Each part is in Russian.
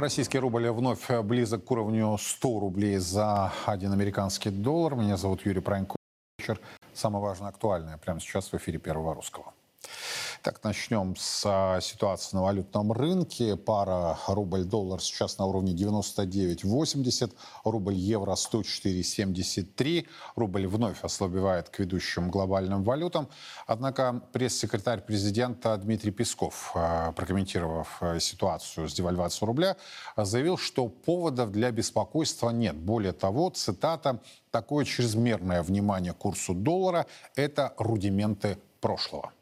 Российский рубль вновь близок к уровню 100 рублей за один американский доллар. Меня зовут Юрий Пронько. Вечер. Самое важное, актуальное прямо сейчас в эфире Первого Русского. Так, начнем с а, ситуации на валютном рынке. Пара рубль-доллар сейчас на уровне 99,80, рубль-евро 104,73. Рубль вновь ослабевает к ведущим глобальным валютам. Однако пресс-секретарь президента Дмитрий Песков, а, прокомментировав а, ситуацию с девальвацией рубля, заявил, что поводов для беспокойства нет. Более того, цитата, «такое чрезмерное внимание курсу доллара – это рудименты прошлого».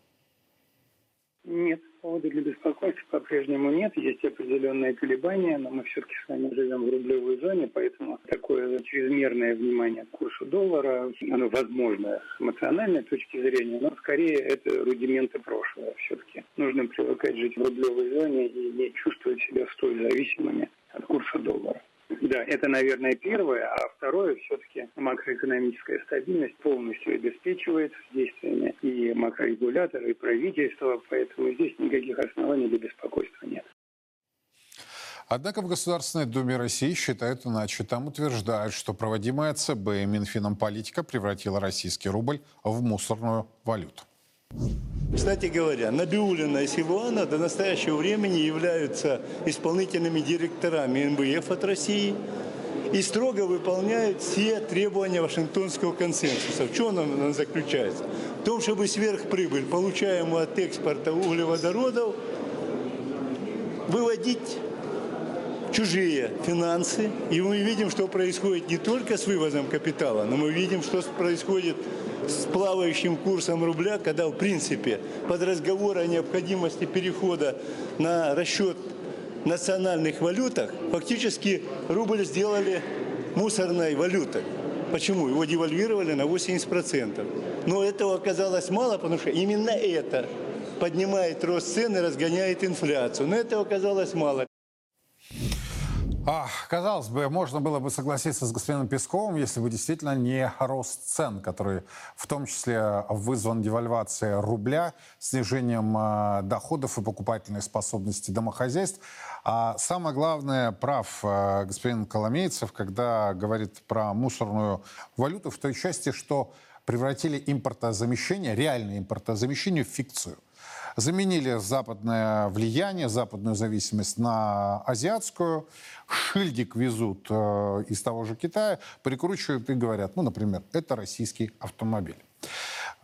Нет, повода для беспокойства по-прежнему нет. Есть определенные колебания, но мы все-таки с вами живем в рублевой зоне, поэтому такое чрезмерное внимание к курсу доллара, оно возможно с эмоциональной точки зрения, но скорее это рудименты прошлого. Все-таки нужно привыкать жить в рублевой зоне и не чувствовать себя столь зависимыми от курса доллара. Да, это, наверное, первое. А второе, все-таки макроэкономическая стабильность полностью обеспечивается действиями и макрорегулятора, и правительства, поэтому здесь никаких оснований для беспокойства нет. Однако в Государственной Думе России считают иначе. Там утверждают, что проводимая ЦБ и Минфином политика превратила российский рубль в мусорную валюту. Кстати говоря, Набиулина и Силуана до настоящего времени являются исполнительными директорами НБФ от России и строго выполняют все требования Вашингтонского консенсуса. В чем он заключается? В том, чтобы сверхприбыль, получаемую от экспорта углеводородов, выводить чужие финансы. И мы видим, что происходит не только с вывозом капитала, но мы видим, что происходит с плавающим курсом рубля, когда, в принципе, под разговор о необходимости перехода на расчет национальных валютах, фактически рубль сделали мусорной валютой. Почему? Его девальвировали на 80%. Но этого оказалось мало, потому что именно это поднимает рост цен и разгоняет инфляцию. Но этого оказалось мало. А, казалось бы, можно было бы согласиться с господином Песковым, если бы действительно не рост цен, который в том числе вызван девальвацией рубля, снижением э, доходов и покупательной способности домохозяйств. А самое главное, прав э, господин Коломейцев, когда говорит про мусорную валюту в той части, что превратили импортозамещение, реальное импортозамещение в фикцию заменили западное влияние, западную зависимость на азиатскую. Шильдик везут э, из того же Китая, прикручивают и говорят, ну, например, это российский автомобиль.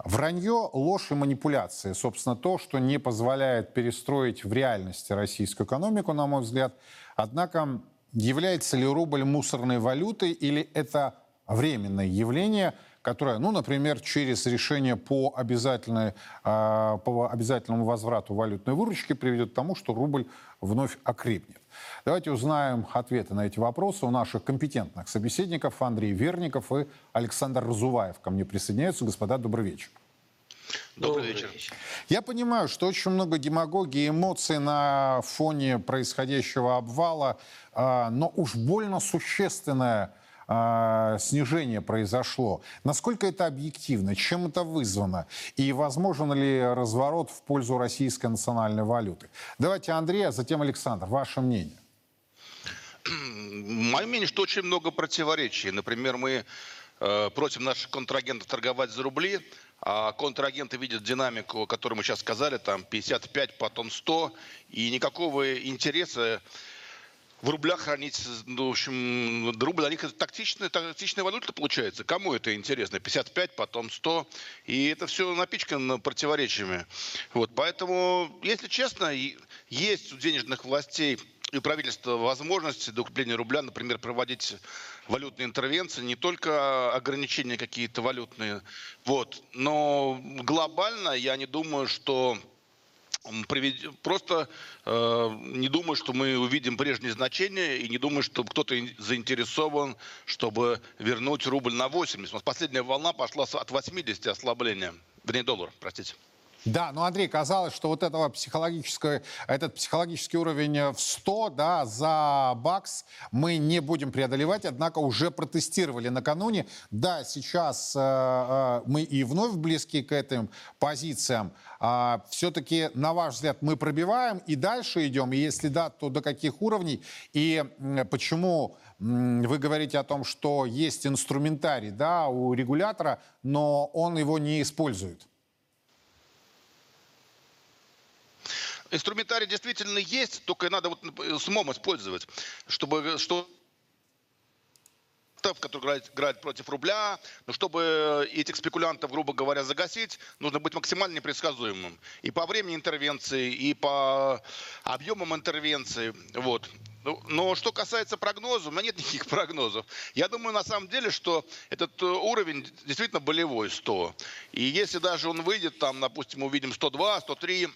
Вранье, ложь и манипуляции. Собственно, то, что не позволяет перестроить в реальности российскую экономику, на мой взгляд. Однако, является ли рубль мусорной валютой или это временное явление – которая, ну, например, через решение по, обязательной, а, по обязательному возврату валютной выручки приведет к тому, что рубль вновь окрепнет. Давайте узнаем ответы на эти вопросы у наших компетентных собеседников Андрей Верников и Александр Разуваев. Ко мне присоединяются. Господа, добрый вечер. Добрый вечер. Я понимаю, что очень много демагогии, эмоций на фоне происходящего обвала, а, но уж больно существенная э, снижение произошло. Насколько это объективно? Чем это вызвано? И возможен ли разворот в пользу российской национальной валюты? Давайте, Андрей, а затем Александр. Ваше мнение. Мое мнение, что очень много противоречий. Например, мы э, просим наших контрагентов торговать за рубли, а контрагенты видят динамику, которую мы сейчас сказали, там 55, потом 100, и никакого интереса в рублях хранить, ну, в общем, рубль для них это тактичная, тактичная валюта получается. Кому это интересно? 55, потом 100. И это все напичкано противоречиями. Вот, поэтому, если честно, есть у денежных властей и правительства возможности до укрепления рубля, например, проводить валютные интервенции, не только ограничения какие-то валютные. Вот. Но глобально я не думаю, что Просто э, не думаю, что мы увидим прежние значения, и не думаю, что кто-то заинтересован, чтобы вернуть рубль на 80. У нас последняя волна пошла от 80 ослабления, вернее доллар, простите. Да, но, Андрей, казалось, что вот этого психологического, этот психологический уровень э, в 100 да, за бакс мы не будем преодолевать, однако уже протестировали накануне. Да, сейчас э, э, мы и вновь близки к этим позициям. А, все-таки, на ваш взгляд, мы пробиваем и дальше идем? И если да, то до каких уровней? И м, почему м, вы говорите о том, что есть инструментарий да, у регулятора, но он его не использует? Инструментарий действительно есть, только надо вот с умом использовать, чтобы что который играет, играет против рубля, но чтобы этих спекулянтов, грубо говоря, загасить, нужно быть максимально непредсказуемым. И по времени интервенции, и по объемам интервенции. Вот. Ну, Но что касается прогнозов, у меня нет никаких прогнозов. Я думаю, на самом деле, что этот э, уровень действительно болевой 100. И если даже он выйдет, там, допустим, увидим 102, 103,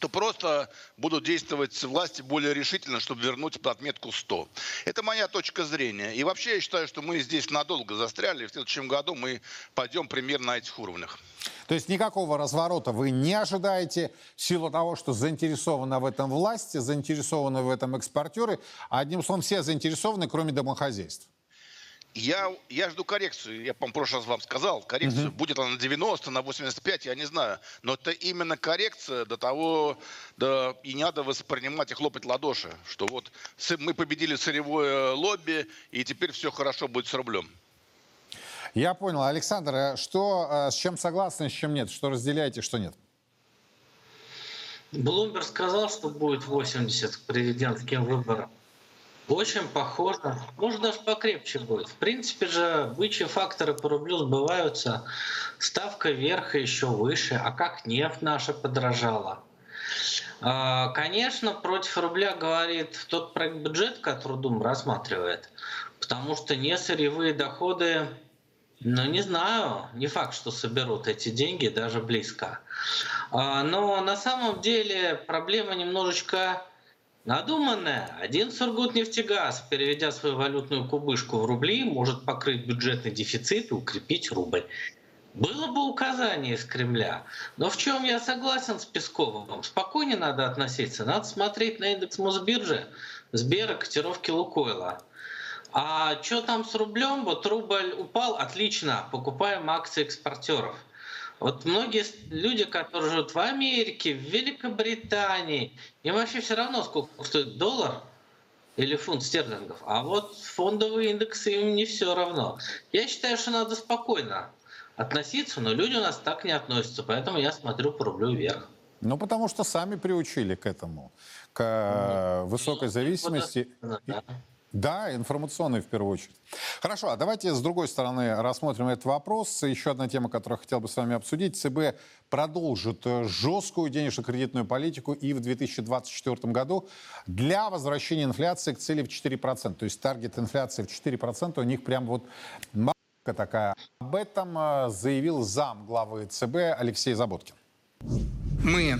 то просто будут действовать власти более решительно, чтобы вернуть отметку 100. Это моя точка зрения. И вообще я считаю, что мы здесь надолго застряли. В следующем году мы пойдем примерно на этих уровнях. То есть никакого разворота вы не ожидаете в силу того, что заинтересованы в этом власти, заинтересованы в этом экспортеры. А одним словом, все заинтересованы, кроме домохозяйств. Я, я жду коррекцию. Я, по-моему, в прошлый раз вам сказал. Коррекцию. Угу. Будет она на 90, на 85, я не знаю. Но это именно коррекция до того, да, и не надо воспринимать и хлопать ладоши, что вот мы победили сырьевое лобби, и теперь все хорошо будет с рублем. Я понял. Александр, а что, а с чем согласны, с чем нет? Что разделяете, что нет? Блумберг сказал, что будет 80 к президентским выборам. Очень похоже. Может, даже покрепче будет. В принципе же, бычьи факторы по рублю сбываются. Ставка вверх еще выше. А как нефть наша подорожала? А, конечно, против рубля говорит тот проект бюджет, который Дум рассматривает. Потому что не сырьевые доходы, ну не знаю, не факт, что соберут эти деньги, даже близко. А, но на самом деле проблема немножечко Надуманное. Один Сургутнефтегаз, переведя свою валютную кубышку в рубли, может покрыть бюджетный дефицит и укрепить рубль. Было бы указание из Кремля. Но в чем я согласен с Песковым? Спокойнее надо относиться. Надо смотреть на индекс Мосбиржи, Сбера, котировки Лукойла. А что там с рублем? Вот рубль упал, отлично, покупаем акции экспортеров. Вот многие люди, которые живут в Америке, в Великобритании, им вообще все равно, сколько стоит доллар или фунт стерлингов. А вот фондовые индексы им не все равно. Я считаю, что надо спокойно относиться, но люди у нас так не относятся, поэтому я смотрю по рублю вверх. Ну, потому что сами приучили к этому, к ну, высокой зависимости. Да. Да, информационный в первую очередь. Хорошо, а давайте с другой стороны рассмотрим этот вопрос. Еще одна тема, которую хотел бы с вами обсудить. ЦБ продолжит жесткую денежно-кредитную политику и в 2024 году для возвращения инфляции к цели в 4%. То есть таргет инфляции в 4% у них прям вот такая. Об этом э, заявил зам главы ЦБ Алексей Заботкин. Мы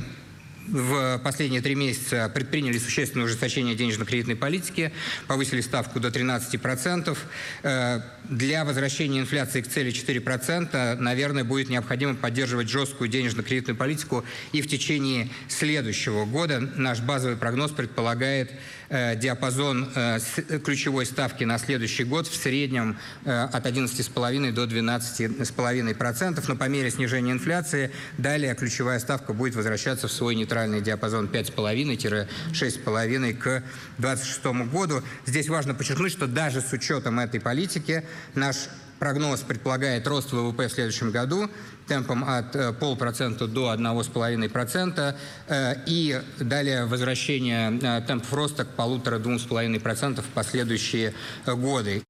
в последние три месяца предприняли существенное ужесточение денежно-кредитной политики, повысили ставку до 13%. Э, для возвращения инфляции к цели 4%, наверное, будет необходимо поддерживать жесткую денежно-кредитную политику и в течение следующего года. Наш базовый прогноз предполагает диапазон э, ключевой ставки на следующий год в среднем от 11,5 до 12,5%. Но по мере снижения инфляции далее ключевая ставка будет возвращаться в свой нейтральный диапазон 5,5-6,5 к 2026 году. Здесь важно подчеркнуть, что даже с учетом этой политики наш прогноз предполагает рост ВВП в следующем году темпом от э, полпроцента до 1,5% э, и далее возвращение э, темпов роста к полутора-двум с половиной процентов в последующие годы.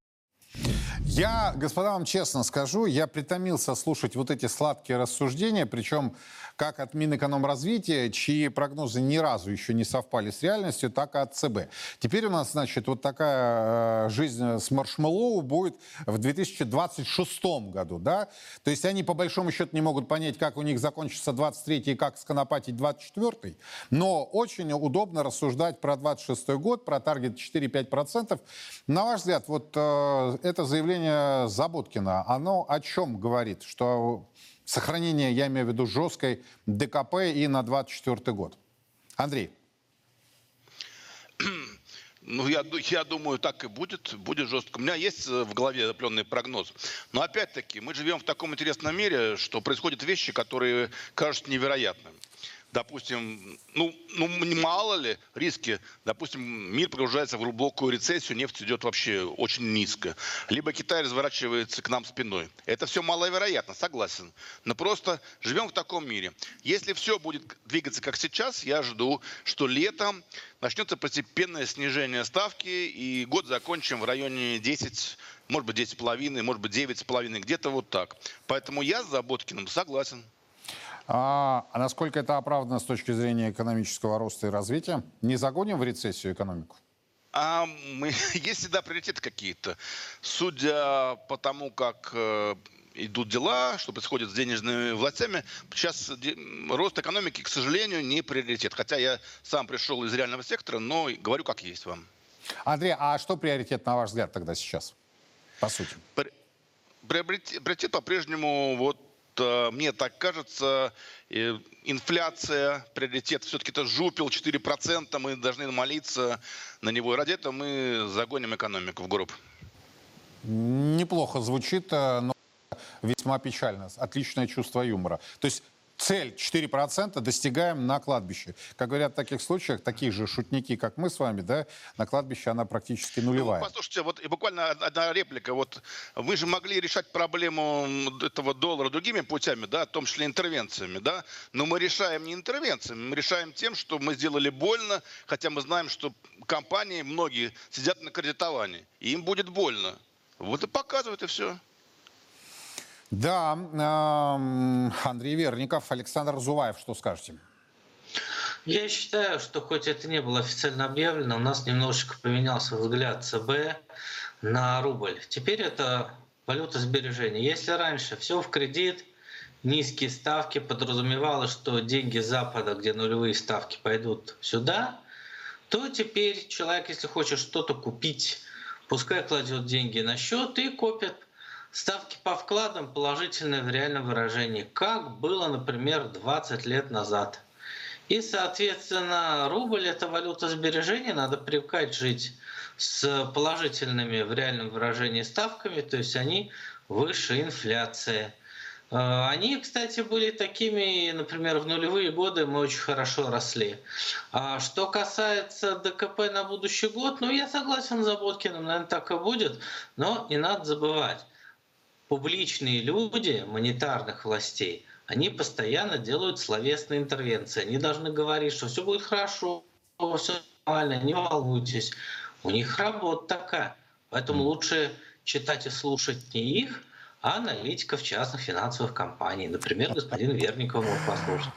Я, господа, вам честно скажу, я притомился слушать вот эти сладкие рассуждения, причем как от Минэкономразвития, чьи прогнозы ни разу еще не совпали с реальностью, так и от ЦБ. Теперь у нас, значит, вот такая э, жизнь с маршмеллоу будет в 2026 году, да? То есть они по большому счету не могут понять, как у них закончится 23 и как сконопатить 24 но очень удобно рассуждать про 26 год, про таргет 4-5%. На ваш взгляд, вот э, это заявление Заботкина, оно о чем говорит? Что Сохранение, я имею в виду, жесткой ДКП и на 24 год. Андрей. Ну, я, я думаю, так и будет, будет жестко. У меня есть э, в голове определенный прогноз. Но опять-таки, мы живем в таком интересном мире, что происходят вещи, которые кажутся невероятными допустим, ну, ну мало ли риски, допустим, мир погружается в глубокую рецессию, нефть идет вообще очень низко, либо Китай разворачивается к нам спиной. Это все маловероятно, согласен. Но просто живем в таком мире. Если все будет двигаться как сейчас, я жду, что летом начнется постепенное снижение ставки, и год закончим в районе 10, может быть, 10,5, может быть, 9,5, где-то вот так. Поэтому я с Заботкиным согласен. А, а насколько это оправдано с точки зрения экономического роста и развития? Не загоним в рецессию экономику? А мы, есть всегда приоритеты какие-то. Судя по тому, как э, идут дела, что происходит с денежными властями, сейчас рост экономики, к сожалению, не приоритет. Хотя я сам пришел из реального сектора, но говорю как есть вам. Андрей, а что приоритет, на ваш взгляд, тогда сейчас, по сути? Приоритет по-прежнему вот мне так кажется, инфляция, приоритет все-таки это жупил 4%, мы должны молиться на него. И ради этого мы загоним экономику в гроб. Неплохо звучит, э, но весьма печально. Отличное чувство юмора. То есть цель 4% достигаем на кладбище. Как говорят в таких случаях, такие же шутники, как мы с вами, да, на кладбище она практически нулевая. Ну, послушайте, вот и буквально одна реплика. Вот вы же могли решать проблему этого доллара другими путями, да, в том числе интервенциями, да, но мы решаем не интервенциями, мы решаем тем, что мы сделали больно, хотя мы знаем, что компании многие сидят на кредитовании, и им будет больно. Вот и показывает, и все. Да, Андрей Верников, Александр Зуваев, что скажете? Я считаю, что хоть это не было официально объявлено, у нас немножечко поменялся взгляд ЦБ на рубль. Теперь это валюта сбережения. Если раньше все в кредит, низкие ставки, подразумевалось, что деньги Запада, где нулевые ставки, пойдут сюда, то теперь человек, если хочет что-то купить, пускай кладет деньги на счет и копит Ставки по вкладам положительные в реальном выражении, как было, например, 20 лет назад. И, соответственно, рубль – это валюта сбережения, надо привыкать жить с положительными в реальном выражении ставками, то есть они выше инфляции. Э, они, кстати, были такими, например, в нулевые годы мы очень хорошо росли. А что касается ДКП на будущий год, ну, я согласен с Заботкиным, наверное, так и будет, но не надо забывать публичные люди монетарных властей, они постоянно делают словесные интервенции. Они должны говорить, что все будет хорошо, все нормально, не волнуйтесь. У них работа такая. Поэтому лучше читать и слушать не их, а аналитиков частных финансовых компаний. Например, господин Верников мог послушать.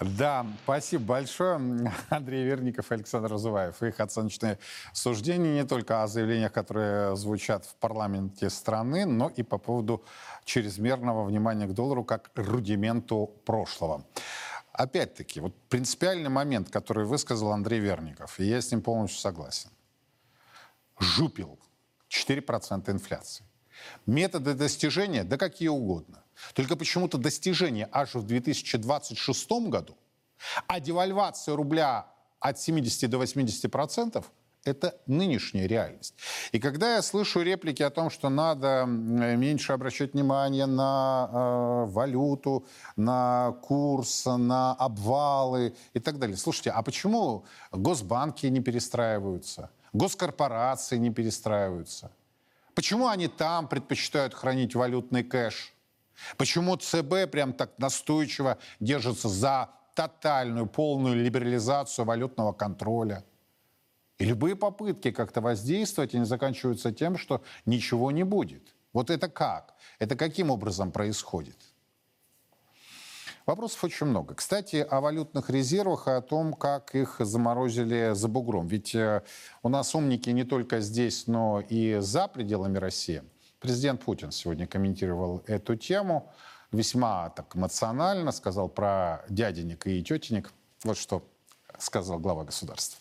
Да, спасибо большое. Андрей Верников и Александр Разуваев. Их оценочные суждения не только о заявлениях, которые звучат в парламенте страны, но и по поводу чрезмерного внимания к доллару как рудименту прошлого. Опять-таки, вот принципиальный момент, который высказал Андрей Верников, и я с ним полностью согласен. Жупил 4% инфляции. Методы достижения, да какие угодно. Только почему-то достижение аж в 2026 году, а девальвация рубля от 70 до 80 процентов – это нынешняя реальность. И когда я слышу реплики о том, что надо меньше обращать внимание на э, валюту, на курс, на обвалы и так далее. Слушайте, а почему госбанки не перестраиваются, госкорпорации не перестраиваются? Почему они там предпочитают хранить валютный кэш? Почему ЦБ прям так настойчиво держится за тотальную, полную либерализацию валютного контроля? И любые попытки как-то воздействовать, они заканчиваются тем, что ничего не будет. Вот это как? Это каким образом происходит? Вопросов очень много. Кстати, о валютных резервах и о том, как их заморозили за бугром. Ведь э, у нас умники не только здесь, но и за пределами России – Президент Путин сегодня комментировал эту тему весьма так эмоционально, сказал про дяденек и тетенек. Вот что сказал глава государства.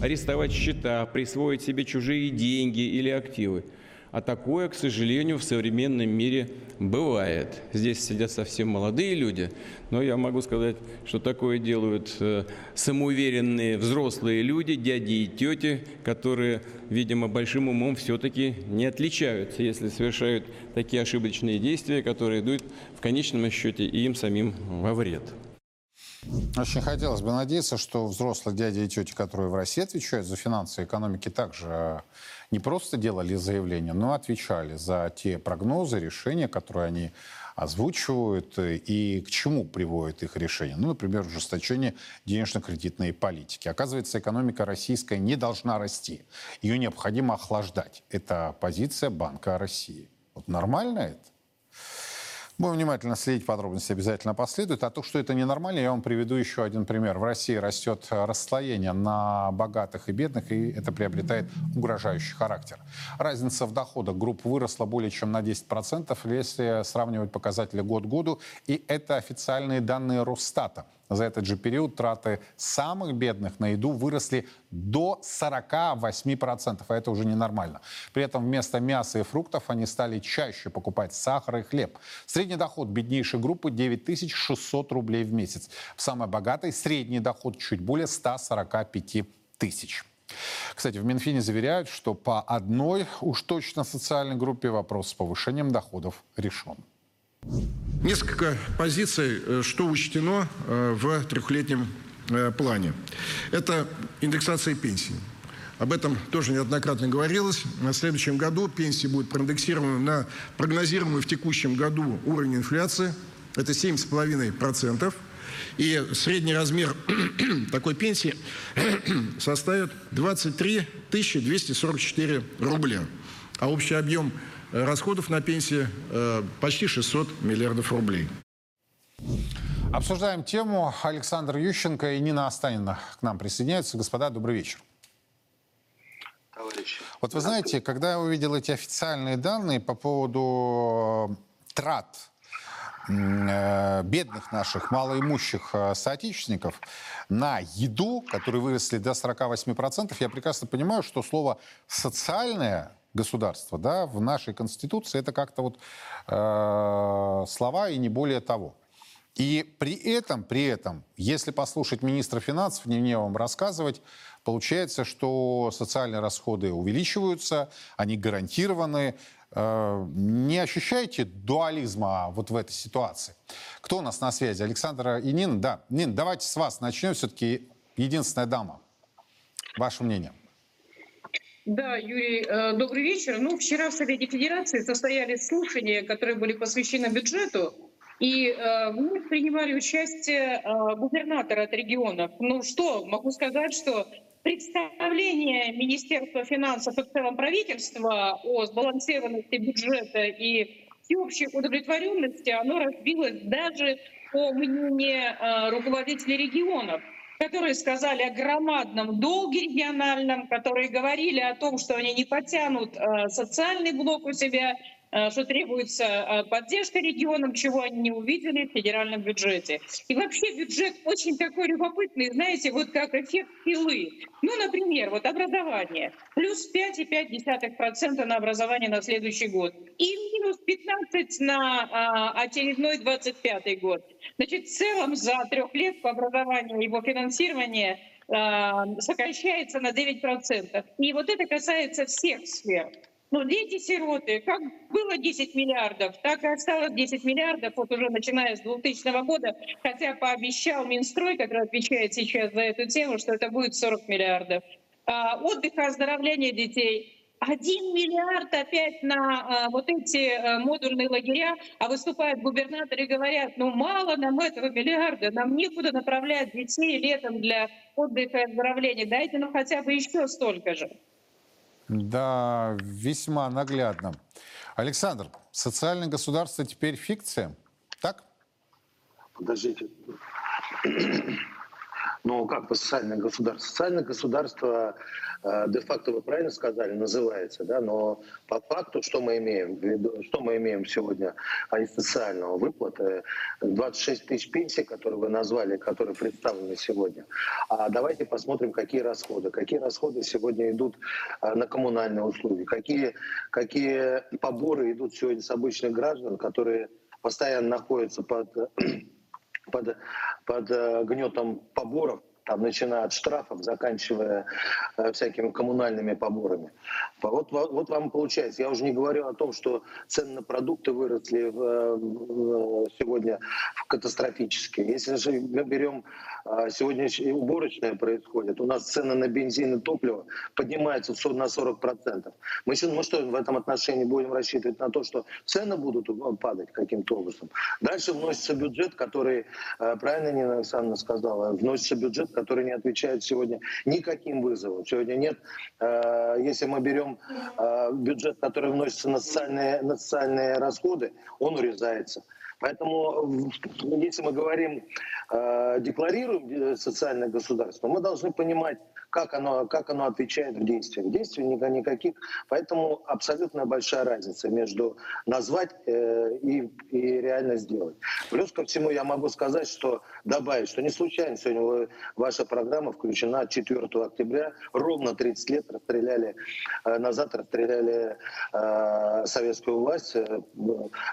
Арестовать счета, присвоить себе чужие деньги или активы. А такое, к сожалению, в современном мире бывает. Здесь сидят совсем молодые люди, но я могу сказать, что такое делают э, самоуверенные взрослые люди, дяди и тети, которые, видимо, большим умом все-таки не отличаются, если совершают такие ошибочные действия, которые идут в конечном счете и им самим во вред. Очень хотелось бы надеяться, что взрослые дяди и тети, которые в России отвечают за финансы и экономики, также э, не просто делали заявления, но отвечали за те прогнозы, решения, которые они озвучивают э, и к чему приводят их решения. Ну, например, ужесточение денежно-кредитной политики. Оказывается, экономика российская не должна расти. Ее необходимо охлаждать. Это позиция Банка России. Вот нормально это? Будем внимательно следить, подробности обязательно последуют. А то, что это ненормально, я вам приведу еще один пример. В России растет расслоение на богатых и бедных, и это приобретает угрожающий характер. Разница в доходах групп выросла более чем на 10%, если сравнивать показатели год к году. И это официальные данные Росстата. За этот же период траты самых бедных на еду выросли до 48%, а это уже ненормально. При этом вместо мяса и фруктов они стали чаще покупать сахар и хлеб. Средний доход беднейшей группы 9600 рублей в месяц. В самой богатой средний доход чуть более 145 тысяч. Кстати, в Минфине заверяют, что по одной уж точно социальной группе вопрос с повышением доходов решен. Несколько позиций, э, что учтено э, в трехлетнем э, плане. Это индексация пенсий. Об этом тоже неоднократно говорилось. На следующем году пенсии будут проиндексированы на прогнозируемый в текущем году уровень инфляции. Это 7,5%. И средний размер такой пенсии составит 23 244 рубля. А общий объем расходов на пенсии э, почти 600 миллиардов рублей. Обсуждаем тему. Александр Ющенко и Нина Останина к нам присоединяются. Господа, добрый вечер. Товарищи. Вот вы знаете, когда я увидел эти официальные данные по поводу э, трат э, бедных наших, малоимущих соотечественников на еду, которые выросли до 48%, я прекрасно понимаю, что слово «социальное» государства, да, в нашей Конституции это как-то вот э, слова и не более того. И при этом, при этом, если послушать министра финансов, не мне вам рассказывать, получается, что социальные расходы увеличиваются, они гарантированы. Э, не ощущаете дуализма вот в этой ситуации? Кто у нас на связи? Александра и Нина? Да. Нин, давайте с вас начнем. Все-таки единственная дама. Ваше мнение. Да, Юрий, э, добрый вечер. Ну, вчера в Совете Федерации состоялись слушания, которые были посвящены бюджету, и э, в принимали участие э, губернаторы от регионов. Ну что, могу сказать, что представление Министерства финансов и в целом правительства о сбалансированности бюджета и всеобщей удовлетворенности, оно разбилось даже по мнению э, руководителей регионов которые сказали о громадном долге региональном, которые говорили о том, что они не потянут э, социальный блок у себя, что требуется э, поддержка регионам, чего они не увидели в федеральном бюджете. И вообще бюджет очень такой любопытный, знаете, вот как эффект пилы. Ну, например, вот образование. Плюс 5,5% на образование на следующий год. И минус 15 на очередной 25 год. Значит, в целом за трех лет по образованию его финансирование э, сокращается на 9%. И вот это касается всех сфер. Ну, дети-сироты, как было 10 миллиардов, так и осталось 10 миллиардов, вот уже начиная с 2000 года, хотя пообещал Минстрой, который отвечает сейчас за эту тему, что это будет 40 миллиардов. А, отдых оздоровление детей. Один миллиард опять на а, вот эти а, модульные лагеря, а выступают губернаторы и говорят, ну мало нам этого миллиарда, нам некуда направлять детей летом для отдыха и оздоровления, дайте нам хотя бы еще столько же. Да, весьма наглядно. Александр, социальное государство теперь фикция, так? Подождите. Ну, как вы социальное государство? Социальное государство, э, де-факто вы правильно сказали, называется, да, но по факту, что мы имеем, что мы имеем сегодня а из социального выплаты, 26 тысяч пенсий, которые вы назвали, которые представлены сегодня. А давайте посмотрим, какие расходы. Какие расходы сегодня идут э, на коммунальные услуги, какие, какие поборы идут сегодня с обычных граждан, которые постоянно находятся под под, под э, гнетом поборов, там, начиная от штрафов, заканчивая э, всякими коммунальными поборами. Вот, вот, вот вам получается. Я уже не говорю о том, что цены на продукты выросли в, э, в- сегодня катастрофически. Если же мы берем э, сегодня щ- уборочное происходит, у нас цены на бензин и топливо поднимаются на 40%. Мы, мы что, в этом отношении будем рассчитывать на то, что цены будут падать каким-то образом? Дальше вносится бюджет, который, э, правильно Нина Александровна сказала, вносится бюджет, который не отвечает сегодня никаким вызовам. Сегодня нет, э, если мы берем э, бюджет, который вносится на социальные, на социальные расходы, он урезается. Поэтому, если мы говорим, э, декларируем э, социальное государство, мы должны понимать, как оно, как оно отвечает в действиях. Действий ни- никаких. Поэтому абсолютно большая разница между назвать э, и, и реально сделать. Плюс ко всему я могу сказать, что добавить, что не случайно сегодня ваша программа включена 4 октября. Ровно 30 лет расстреляли, э, назад расстреляли э, советскую власть,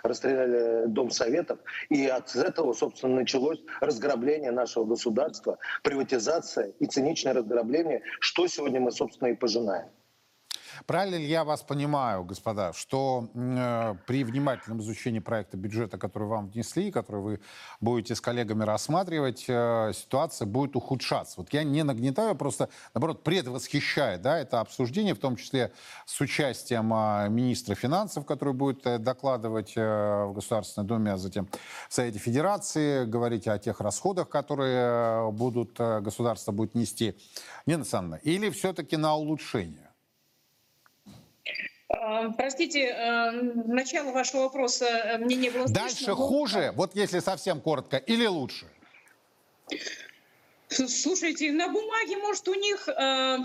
расстреляли Дом Советов. И от этого, собственно, началось разграбление нашего государства, приватизация и циничное разграбление, что сегодня мы, собственно, и пожинаем. Правильно ли я вас понимаю, господа, что э, при внимательном изучении проекта бюджета, который вам внесли, который вы будете с коллегами рассматривать, э, ситуация будет ухудшаться? Вот я не нагнетаю, просто, наоборот, предвосхищает да, это обсуждение, в том числе с участием а, министра финансов, который будет э, докладывать э, в Государственной Думе, а затем в Совете Федерации, говорить о тех расходах, которые э, будут, э, государство будет нести. Нина Александровна, или все-таки на улучшение? Э, Простите, э, начало вашего вопроса э, мне не было слышно. Дальше хуже, вот если совсем коротко, или лучше? Слушайте, на бумаге, может, у них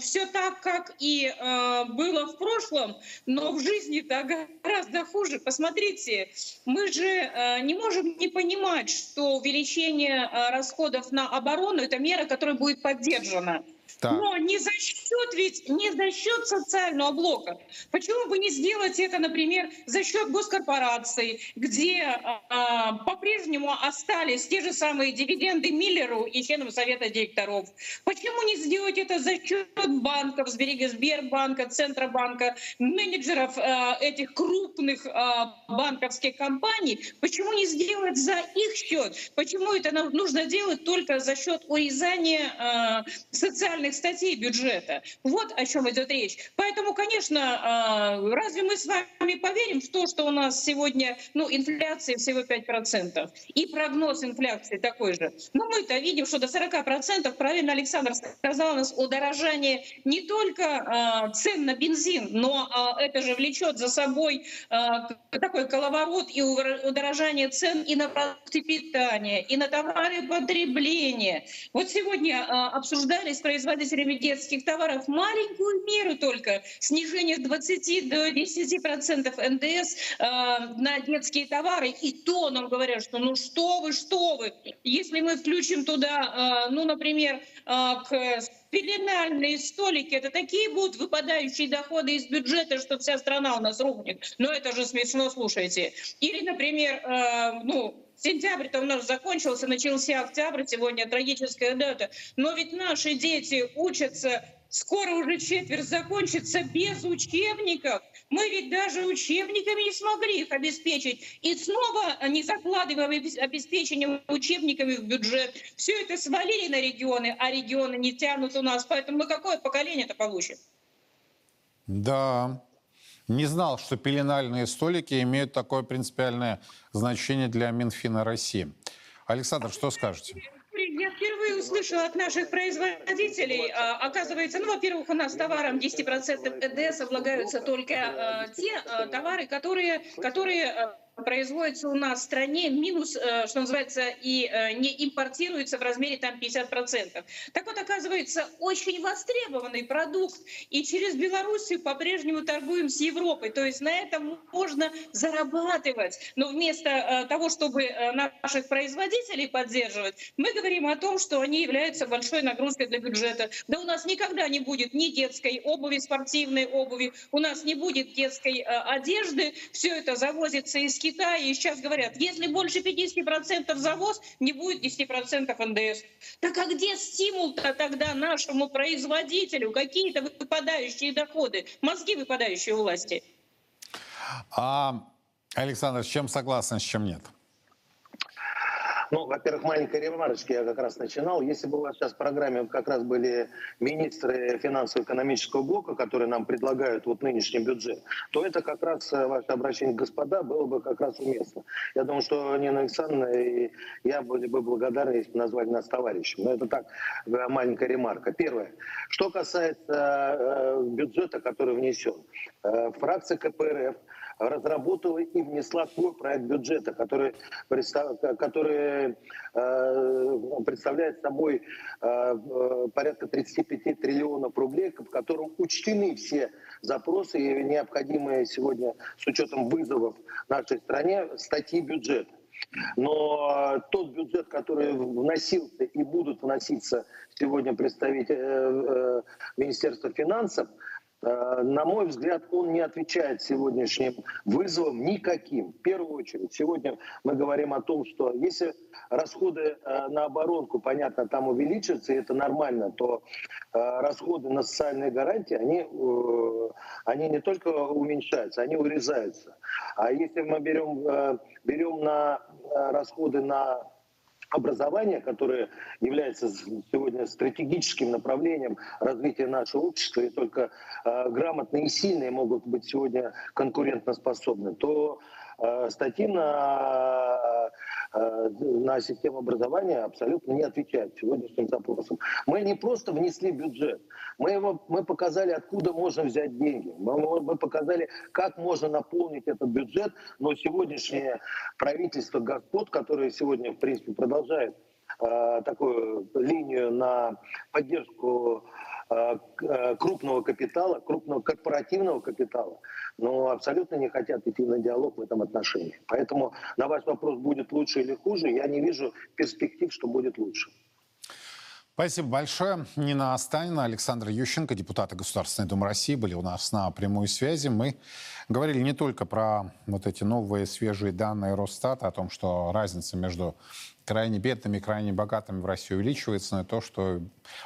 все так, как и э, было в прошлом, но в жизни-то гораздо хуже. Посмотрите, мы же э, не можем не понимать, что увеличение э, расходов на оборону – это мера, которая будет поддержана. Так. Но не за счет ведь, не за счет социального блока. Почему бы не сделать это, например, за счет госкорпораций, где а, по-прежнему остались те же самые дивиденды Миллеру и членам Совета директоров? Почему не сделать это за счет банков, Сбербанка, Центробанка, менеджеров а, этих крупных а, банковских компаний? Почему не сделать за их счет? Почему это нужно делать только за счет урезания а, социальных статей бюджета? Вот о чем идет речь. Поэтому, конечно, а, разве мы с вами поверим в то, что у нас сегодня ну, инфляция всего 5%, и прогноз инфляции такой же? Но мы-то видим, что до 40%, правильно Александр сказал, у нас удорожание не только а, цен на бензин, но а, это же влечет за собой такой коловорот и удорожание цен и на продукты питания, и на товары потребления. Вот сегодня а, обсуждали с производителями детских товаров маленькую меру только снижение с 20 до 10 процентов НДС а, на детские товары. И то нам говорят, что ну что вы, что вы, если мы включим туда, а, ну, например, а, к пеленальные столики, это такие будут выпадающие доходы из бюджета, что вся страна у нас рухнет. Но это же смешно, слушайте. Или, например, э, ну, Сентябрь-то у нас закончился, начался октябрь, сегодня трагическая дата. Но ведь наши дети учатся, скоро уже четверть закончится без учебников. Мы ведь даже учебниками не смогли их обеспечить. И снова не закладываем обе- обеспечение учебниками в бюджет. Все это свалили на регионы, а регионы не тянут у нас. Поэтому мы какое поколение-то получим? Да. Не знал, что пеленальные столики имеют такое принципиальное значение для Минфина России. Александр, что скажете? Я впервые услышала от наших производителей, а, оказывается, ну, во-первых, у нас товаром 10% НДС облагаются только а, те а, товары, которые, которые производится у нас в стране минус, э, что называется, и э, не импортируется в размере там 50%. Так вот, оказывается, очень востребованный продукт, и через Белоруссию по-прежнему торгуем с Европой. То есть на этом можно зарабатывать. Но вместо э, того, чтобы наших производителей поддерживать, мы говорим о том, что они являются большой нагрузкой для бюджета. Да у нас никогда не будет ни детской обуви, спортивной обуви, у нас не будет детской одежды. Все это завозится из Китая. И сейчас говорят, если больше 50% завоз, не будет 10% НДС. Так а где стимул-то тогда нашему производителю? Какие-то выпадающие доходы? Мозги выпадающие у власти. А, Александр, с чем согласен, с чем нет? Ну, во-первых, маленькая ремарочка, я как раз начинал. Если бы у вас сейчас в программе как раз были министры финансово-экономического блока, которые нам предлагают вот нынешний бюджет, то это как раз э, ваше обращение к господа было бы как раз уместно. Я думаю, что Нина Александровна и я были бы благодарны, если бы назвали нас товарищем. Но это так, э, маленькая ремарка. Первое. Что касается э, бюджета, который внесен. Фракция КПРФ разработала и внесла свой проект бюджета, который, который э, представляет собой э, порядка 35 триллионов рублей, в котором учтены все запросы необходимые сегодня с учетом вызовов нашей стране статьи бюджета. Но тот бюджет, который вносился и будут вноситься сегодня представитель э, Министерства финансов, Э, на мой взгляд, он не отвечает сегодняшним вызовам никаким. В первую очередь, сегодня мы говорим о том, что если расходы э, на оборонку, понятно, там увеличатся, и это нормально, то э, расходы на социальные гарантии, они, они не только уменьшаются, они урезаются. А если мы берем, берем на расходы на образование, которое является сегодня стратегическим направлением развития нашего общества, и только э, грамотные и сильные могут быть сегодня конкурентоспособны, то э, статьи на, на систему образования абсолютно не отвечают сегодняшним запросам. Мы не просто внесли бюджет, мы, его, мы показали, откуда можно взять деньги. Мы, мы показали, как можно наполнить этот бюджет, но сегодняшнее правительство господ, которое сегодня, в принципе, продолжает э, такую линию на поддержку э, крупного капитала, крупного корпоративного капитала, но абсолютно не хотят идти на диалог в этом отношении. Поэтому на ваш вопрос, будет лучше или хуже, я не вижу перспектив, что будет лучше. Спасибо большое. Нина Останина, Александр Ющенко, депутаты Государственной Думы России, были у нас на прямой связи. Мы говорили не только про вот эти новые свежие данные Росстата, о том, что разница между крайне бедными, крайне богатыми в России увеличивается, но и то, что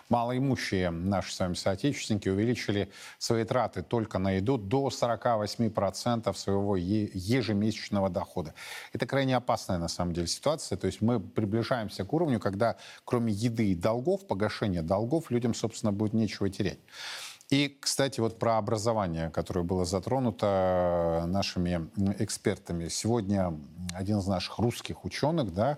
малоимущие наши с вами соотечественники увеличили свои траты только на еду до 48% своего ежемесячного дохода. Это крайне опасная на самом деле ситуация. То есть мы приближаемся к уровню, когда кроме еды и долгов, погашения долгов, людям, собственно, будет нечего терять. И, кстати, вот про образование, которое было затронуто нашими экспертами. Сегодня один из наших русских ученых, да,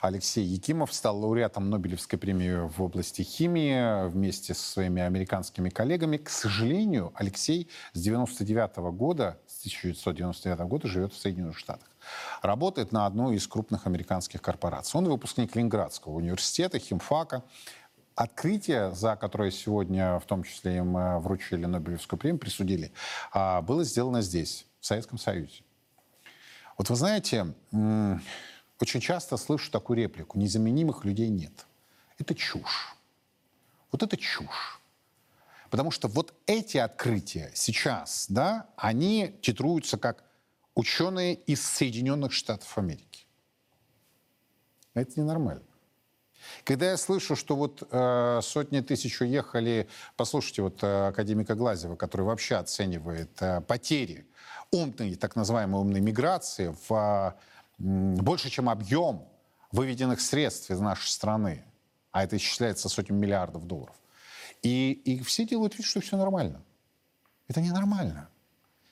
Алексей Якимов, стал лауреатом Нобелевской премии в области химии вместе со своими американскими коллегами. К сожалению, Алексей с 99 года, с 1999 года живет в Соединенных Штатах работает на одной из крупных американских корпораций. Он выпускник Ленинградского университета, химфака, открытие, за которое сегодня в том числе им э, вручили Нобелевскую премию, присудили, а, было сделано здесь, в Советском Союзе. Вот вы знаете, очень часто слышу такую реплику, незаменимых людей нет. Это чушь. Вот это чушь. Потому что вот эти открытия сейчас, да, они титруются как ученые из Соединенных Штатов Америки. Это ненормально. Когда я слышу, что вот э, сотни тысяч уехали, послушайте вот э, академика Глазева, который вообще оценивает э, потери умной, так называемой умной миграции в э, больше, чем объем выведенных средств из нашей страны, а это исчисляется сотнями миллиардов долларов. И, и все делают вид, что все нормально. Это ненормально.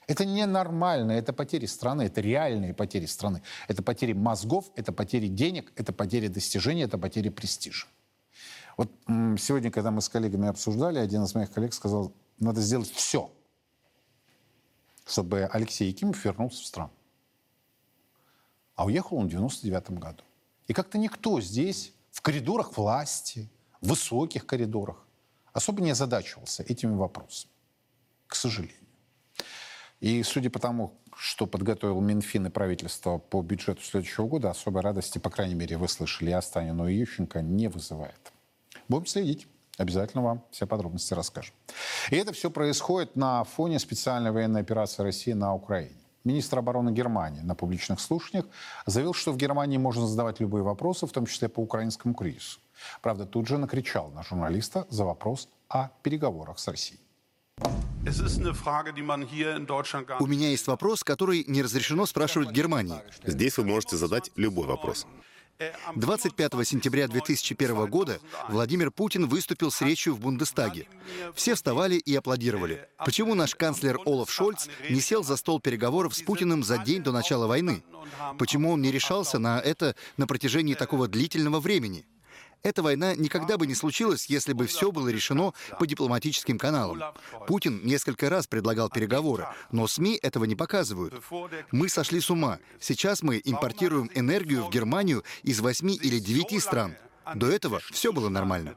Это ненормально, это потери страны, это реальные потери страны. Это потери мозгов, это потери денег, это потери достижений, это потери престижа. Вот сегодня, когда мы с коллегами обсуждали, один из моих коллег сказал, надо сделать все, чтобы Алексей Якимов вернулся в страну. А уехал он в 99 году. И как-то никто здесь, в коридорах власти, в высоких коридорах, особо не озадачивался этими вопросами. К сожалению. И судя по тому, что подготовил Минфин и правительство по бюджету следующего года, особой радости, по крайней мере, вы слышали и Останину, и Ющенко, не вызывает. Будем следить. Обязательно вам все подробности расскажем. И это все происходит на фоне специальной военной операции России на Украине. Министр обороны Германии на публичных слушаниях заявил, что в Германии можно задавать любые вопросы, в том числе по украинскому кризису. Правда, тут же накричал на журналиста за вопрос о переговорах с Россией. У меня есть вопрос, который не разрешено спрашивать в Германии. Здесь вы можете задать любой вопрос. 25 сентября 2001 года Владимир Путин выступил с речью в Бундестаге. Все вставали и аплодировали. Почему наш канцлер Олаф Шольц не сел за стол переговоров с Путиным за день до начала войны? Почему он не решался на это на протяжении такого длительного времени? Эта война никогда бы не случилась, если бы все было решено по дипломатическим каналам. Путин несколько раз предлагал переговоры, но СМИ этого не показывают. Мы сошли с ума. Сейчас мы импортируем энергию в Германию из восьми или девяти стран. До этого все было нормально.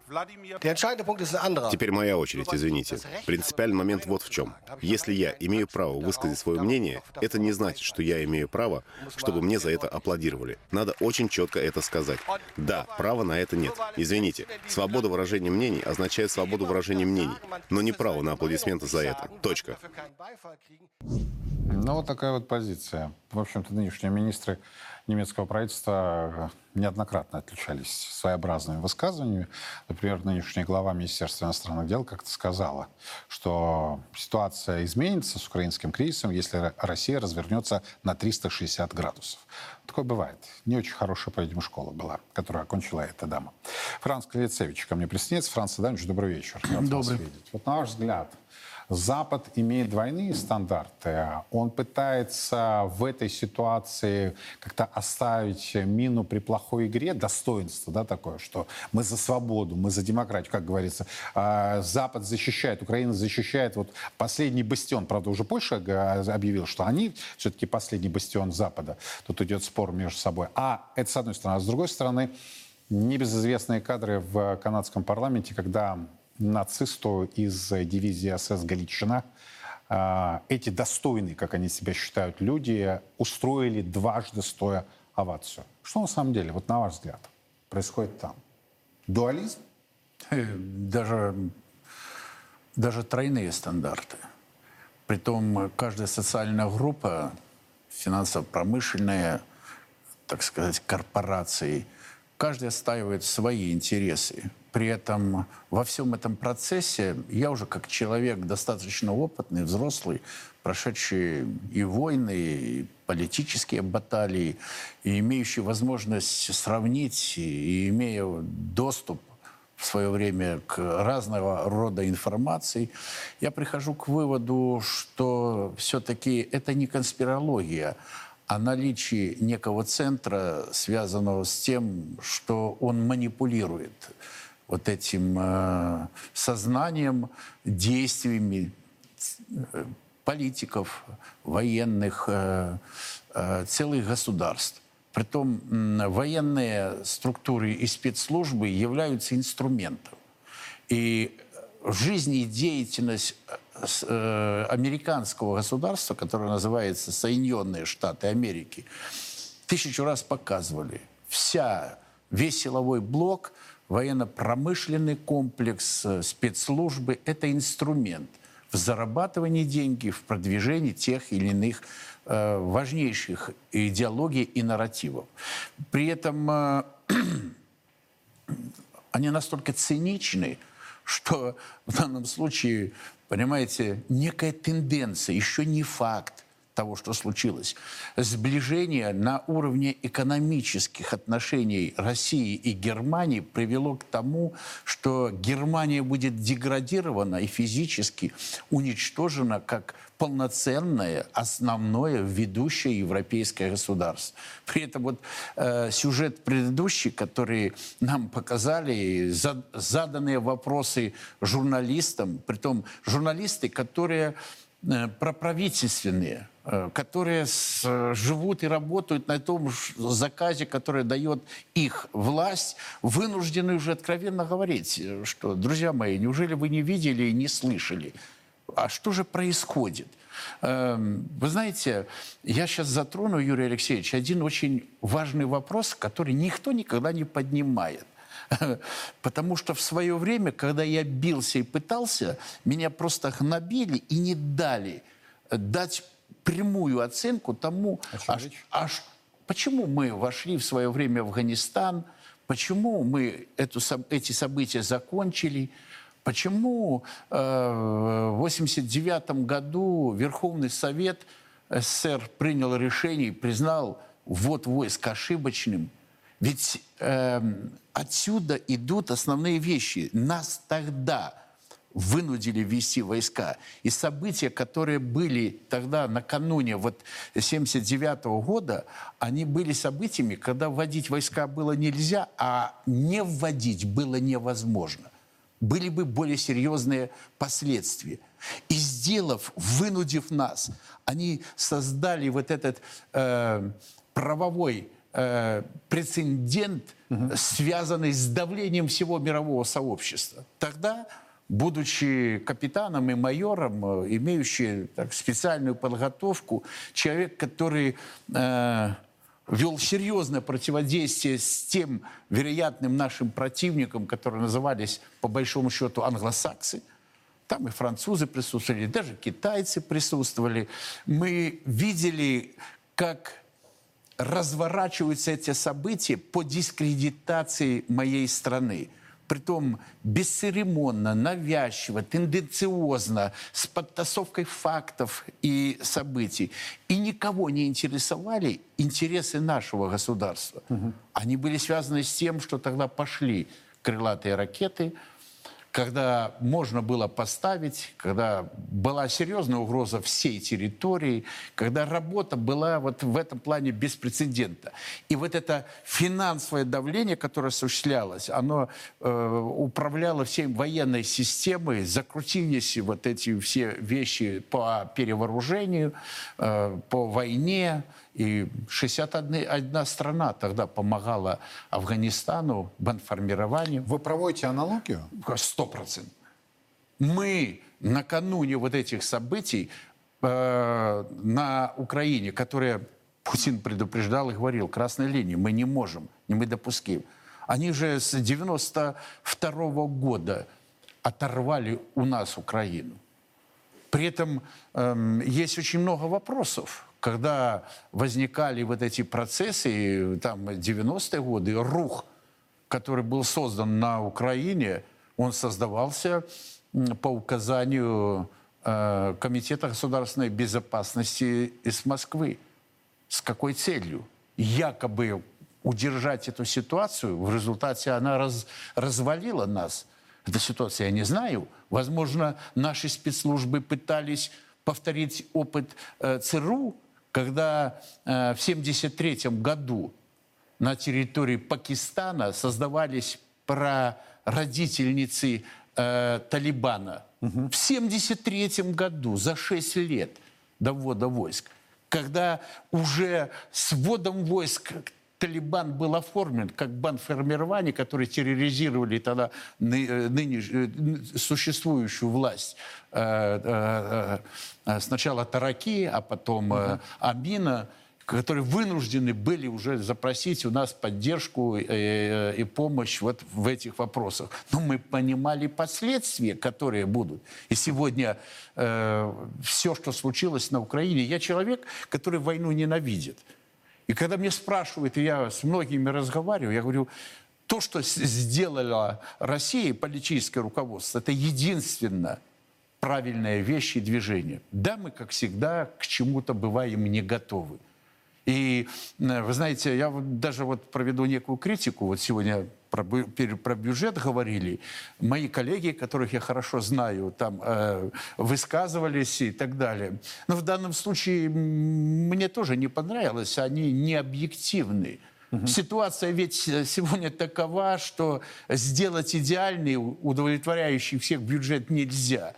Теперь моя очередь, извините. Принципиальный момент вот в чем. Если я имею право высказать свое мнение, это не значит, что я имею право, чтобы мне за это аплодировали. Надо очень четко это сказать. Да, права на это нет. Извините, свобода выражения мнений означает свободу выражения мнений, но не право на аплодисменты за это. Точка. Ну, вот такая вот позиция. В общем-то, нынешние министры немецкого правительства неоднократно отличались своеобразными высказываниями. Например, нынешняя глава Министерства иностранных дел как-то сказала, что ситуация изменится с украинским кризисом, если Россия развернется на 360 градусов. Такое бывает. Не очень хорошая, по-видимому, школа была, которую окончила эта дама. Франц Калицевич ко мне присоединяется. Франц Адамович, добрый вечер. Рад Добрый. вас видеть. Вот на ваш взгляд, Запад имеет двойные стандарты. Он пытается в этой ситуации как-то оставить мину при плохой игре, достоинство да, такое, что мы за свободу, мы за демократию, как говорится. А Запад защищает, Украина защищает вот последний бастион. Правда, уже Польша объявила, что они все-таки последний бастион Запада. Тут идет спор между собой. А это с одной стороны. А с другой стороны, небезызвестные кадры в канадском парламенте, когда нацисту из дивизии СС «Галичина». А, эти достойные, как они себя считают, люди устроили дважды стоя овацию. Что на самом деле, вот на ваш взгляд, происходит там? Дуализм? Даже, даже тройные стандарты. Притом каждая социальная группа, финансово-промышленная, так сказать, корпорации, каждый отстаивает свои интересы. При этом во всем этом процессе я уже как человек достаточно опытный, взрослый, прошедший и войны, и политические баталии, и имеющий возможность сравнить, и имея доступ в свое время к разного рода информации, я прихожу к выводу, что все-таки это не конспирология, а наличие некого центра, связанного с тем, что он манипулирует вот этим э, сознанием, действиями э, политиков, военных, э, э, целых государств. Притом м, военные структуры и спецслужбы являются инструментом. И жизнь и деятельность э, э, американского государства, которое называется Соединенные Штаты Америки, тысячу раз показывали. Вся, весь силовой блок, военно-промышленный комплекс, э, спецслужбы – это инструмент в зарабатывании деньги, в продвижении тех или иных э, важнейших идеологий и нарративов. При этом э, они настолько циничны, что в данном случае, понимаете, некая тенденция, еще не факт того, что случилось. Сближение на уровне экономических отношений России и Германии привело к тому, что Германия будет деградирована и физически уничтожена как полноценное, основное, ведущее европейское государство. При этом вот э, сюжет предыдущий, который нам показали, за- заданные вопросы журналистам, притом журналисты, которые проправительственные, э, которые э, живут и работают на том заказе, который дает их власть, вынуждены уже откровенно говорить, э, что, друзья мои, неужели вы не видели и не слышали? А что же происходит? Эм, Вы знаете, я сейчас затрону, Юрий Алексеевич, один очень важный вопрос, который никто никогда не поднимает. Потому что в свое время, когда я бился и пытался, меня просто гнобили и не дали дать прямую оценку тому, а, а почему мы вошли в свое время в Афганистан, почему мы эту, эти события закончили, почему э, в 1989 году Верховный Совет СССР принял решение и признал ввод войск ошибочным. Ведь эм, отсюда идут основные вещи. Нас тогда вынудили ввести войска. И события, которые были тогда накануне вот 79 года, они были событиями, когда вводить войска было нельзя, а не вводить было невозможно. Были бы более серьезные последствия. И сделав, вынудив нас, они создали вот этот э, правовой э, прецедент, связанный с давлением всего мирового сообщества. Тогда, будучи капитаном и майором, э, имеющий так, специальную подготовку, человек, который э, вел серьезное противодействие с тем вероятным нашим противником, которые назывались, по большому счету, англосаксы, там и французы присутствовали, даже китайцы присутствовали. Мы видели, как разворачиваются эти события по дискредитации моей страны. Притом бесцеремонно, навязчиво, тенденциозно, с подтасовкой фактов и событий. И никого не интересовали интересы нашего государства. Они были связаны с тем, что тогда пошли крылатые ракеты, когда можно было поставить, когда была серьезная угроза всей территории, когда работа была вот в этом плане беспрецедентна. И вот это финансовое давление, которое осуществлялось, оно э, управляло всей военной системой, закрутились вот эти все вещи по перевооружению, э, по войне, и 61 одна страна тогда помогала Афганистану бандформированию. Вы проводите аналогию? Сто процентов. Мы накануне вот этих событий э, на Украине, которые Путин предупреждал и говорил, красной линии мы не можем, мы допустим. Они же с 92 года оторвали у нас Украину. При этом эм, есть очень много вопросов. Когда возникали вот эти процессы, там 90-е годы, рух, который был создан на Украине, он создавался по указанию э, Комитета государственной безопасности из Москвы. С какой целью? Якобы удержать эту ситуацию, в результате она раз, развалила нас. Эта ситуация я не знаю. Возможно, наши спецслужбы пытались повторить опыт э, ЦРУ, когда э, в 1973 году на территории Пакистана создавались прародительницы э, Талибана. В 1973 году, за 6 лет до ввода войск, когда уже с вводом войск Талибан был оформлен как бандформирование, которые терроризировали тогда э, ныне э, существующую власть. Э, Сначала Тараки, а потом э, Амина, которые вынуждены были уже запросить у нас поддержку э, и помощь вот в этих вопросах. Но мы понимали последствия, которые будут. И сегодня э, все, что случилось на Украине, я человек, который войну ненавидит. И когда мне спрашивают, и я с многими разговариваю, я говорю, то, что сделала Россия политическое руководство, это единственно правильная вещь и движение. Да, мы, как всегда, к чему-то бываем не готовы. И э, вы знаете, я даже вот проведу некую критику. Вот сегодня про, про бюджет говорили. Мои коллеги, которых я хорошо знаю, там э, высказывались и так далее. Но в данном случае мне тоже не понравилось. Они не объективны. Ситуация ведь э, сегодня такова, что сделать идеальный, удовлетворяющий всех бюджет нельзя.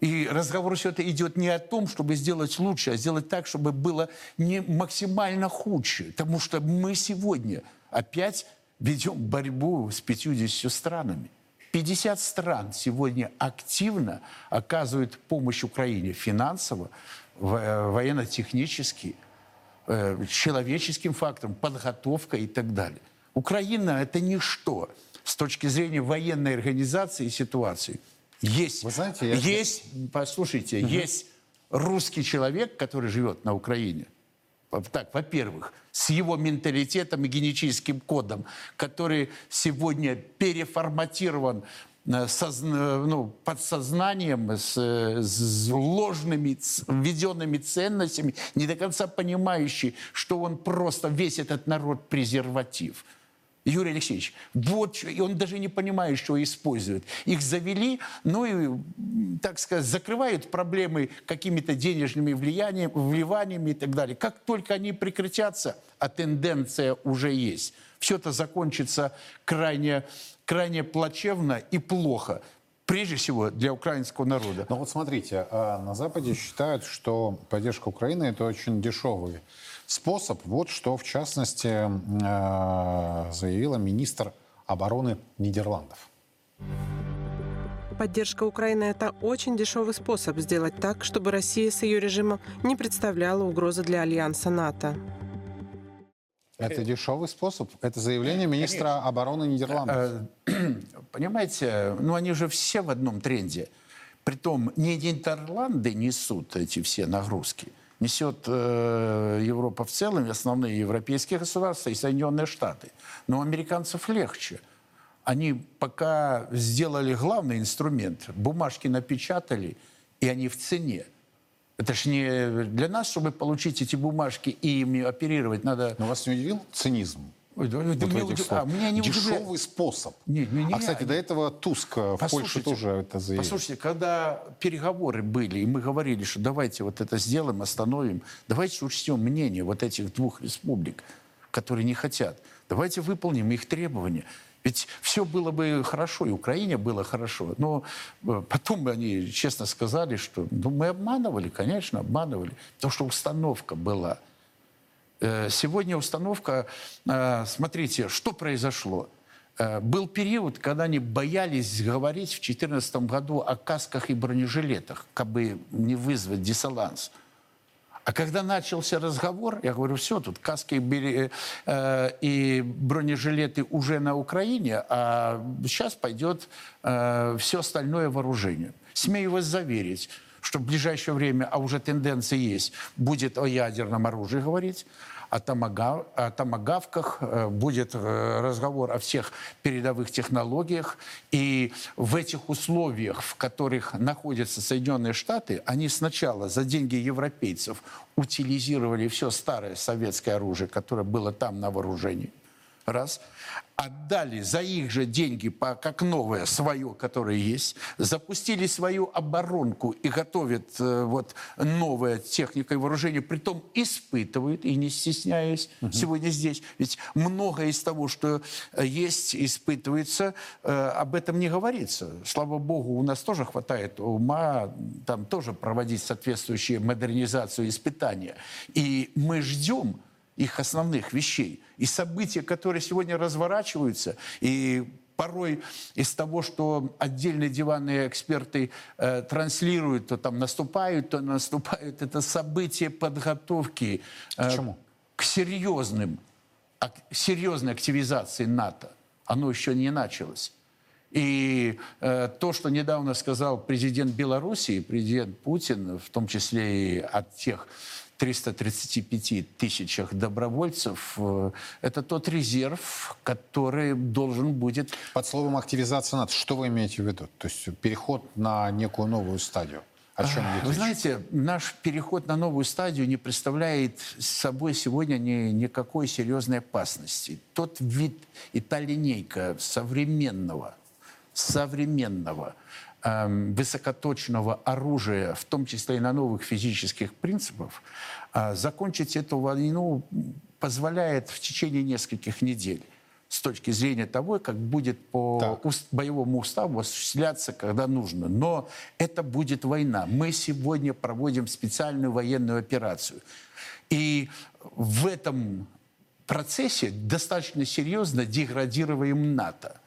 И разговор все это идет не о том, чтобы сделать лучше, а сделать так, чтобы было не максимально худше. Потому что мы сегодня опять ведем борьбу с 50 странами. 50 стран сегодня активно оказывают помощь Украине финансово, военно-технически, э, человеческим фактором, подготовка и так далее. Украина – это ничто с точки зрения военной организации и ситуации. Есть, Вы знаете, я... есть послушайте, угу. есть русский человек, который живет на Украине. Так, во-первых, с его менталитетом и генетическим кодом, который сегодня переформатирован э, созна, ну, подсознанием, с, с ложными, введенными ценностями, не до конца понимающий, что он просто весь этот народ презерватив. Юрий Алексеевич, вот, и он даже не понимает, что используют. Их завели, ну и, так сказать, закрывают проблемы какими-то денежными влияниями, вливаниями и так далее. Как только они прекратятся, а тенденция уже есть, все это закончится крайне, крайне плачевно и плохо прежде всего для украинского народа. Но вот смотрите, а на Западе считают, что поддержка Украины это очень дешевый способ. Вот что, в частности, э, заявила министр обороны Нидерландов. Поддержка Украины – это очень дешевый способ сделать так, чтобы Россия с ее режимом не представляла угрозы для альянса НАТО. Это дешевый способ. Это заявление министра Конечно. обороны Нидерландов. Э, понимаете, ну они же все в одном тренде. Притом не Нидерланды несут эти все нагрузки – несет э, Европа в целом, основные европейские государства и Соединенные Штаты. Но американцев легче. Они пока сделали главный инструмент, бумажки напечатали, и они в цене. Это ж не для нас, чтобы получить эти бумажки и ими оперировать, надо... Но вас не удивил цинизм? Вот мне, этих слов. А, меня не Дешевый удивляет. способ. Не, не, не, а, кстати, до этого Туск в Польше тоже это заявил. Послушайте, когда переговоры были, и мы говорили, что давайте вот это сделаем, остановим, давайте учтем мнение вот этих двух республик, которые не хотят. Давайте выполним их требования. Ведь все было бы хорошо, и Украине было хорошо. Но э, потом они честно сказали, что ну, мы обманывали, конечно, обманывали. Потому что установка была – Э, сегодня установка, э, смотрите, что произошло. Э, был период, когда они боялись говорить в 2014 году о касках и бронежилетах, как бы не вызвать диссонанс. А когда начался разговор, я говорю, все, тут каски и, э, бронежилеты уже на Украине, а сейчас пойдет э, все остальное вооружение. Смею вас заверить, что в ближайшее время, а уже тенденция есть, будет о ядерном оружии говорить, о, томагав, о томагавках, э, будет э, разговор о всех передовых технологиях. И в этих условиях, в которых находятся Соединенные Штаты, они сначала за деньги европейцев утилизировали все старое советское оружие, которое было там на вооружении. Раз отдали за их же деньги, по, как новое, свое, которое есть, запустили свою оборонку и готовят э, вот новая техника и вооружение, притом испытывают, и не стесняясь угу. сегодня здесь. Ведь многое из того, что э, есть, испытывается, э, об этом не говорится. Слава богу, у нас тоже хватает ума там тоже проводить соответствующие модернизацию испытания. И мы ждем, их основных вещей. И события, которые сегодня разворачиваются, и порой из того, что отдельные диванные эксперты э, транслируют, то там наступают, то наступают, это события подготовки э, к, к серьезным, к серьезной активизации НАТО. Оно еще не началось. И э, то, что недавно сказал президент Белоруссии, президент Путин, в том числе и от тех 335 тысячах добровольцев, э, это тот резерв, который должен будет... Под словом активизация НАТО, что вы имеете в виду? То есть переход на некую новую стадию? О чем Вы речь? знаете, наш переход на новую стадию не представляет собой сегодня ни, никакой серьезной опасности. Тот вид и та линейка современного, современного высокоточного оружия, в том числе и на новых физических принципах, а, закончить эту войну позволяет в течение нескольких недель. с точки зрения того, как будет по уст- боевому уставу осуществляться, когда нужно. Но это будет война. Мы сегодня проводим специальную военную операцию. И в этом процессе достаточно серьезно деградируем НАТО.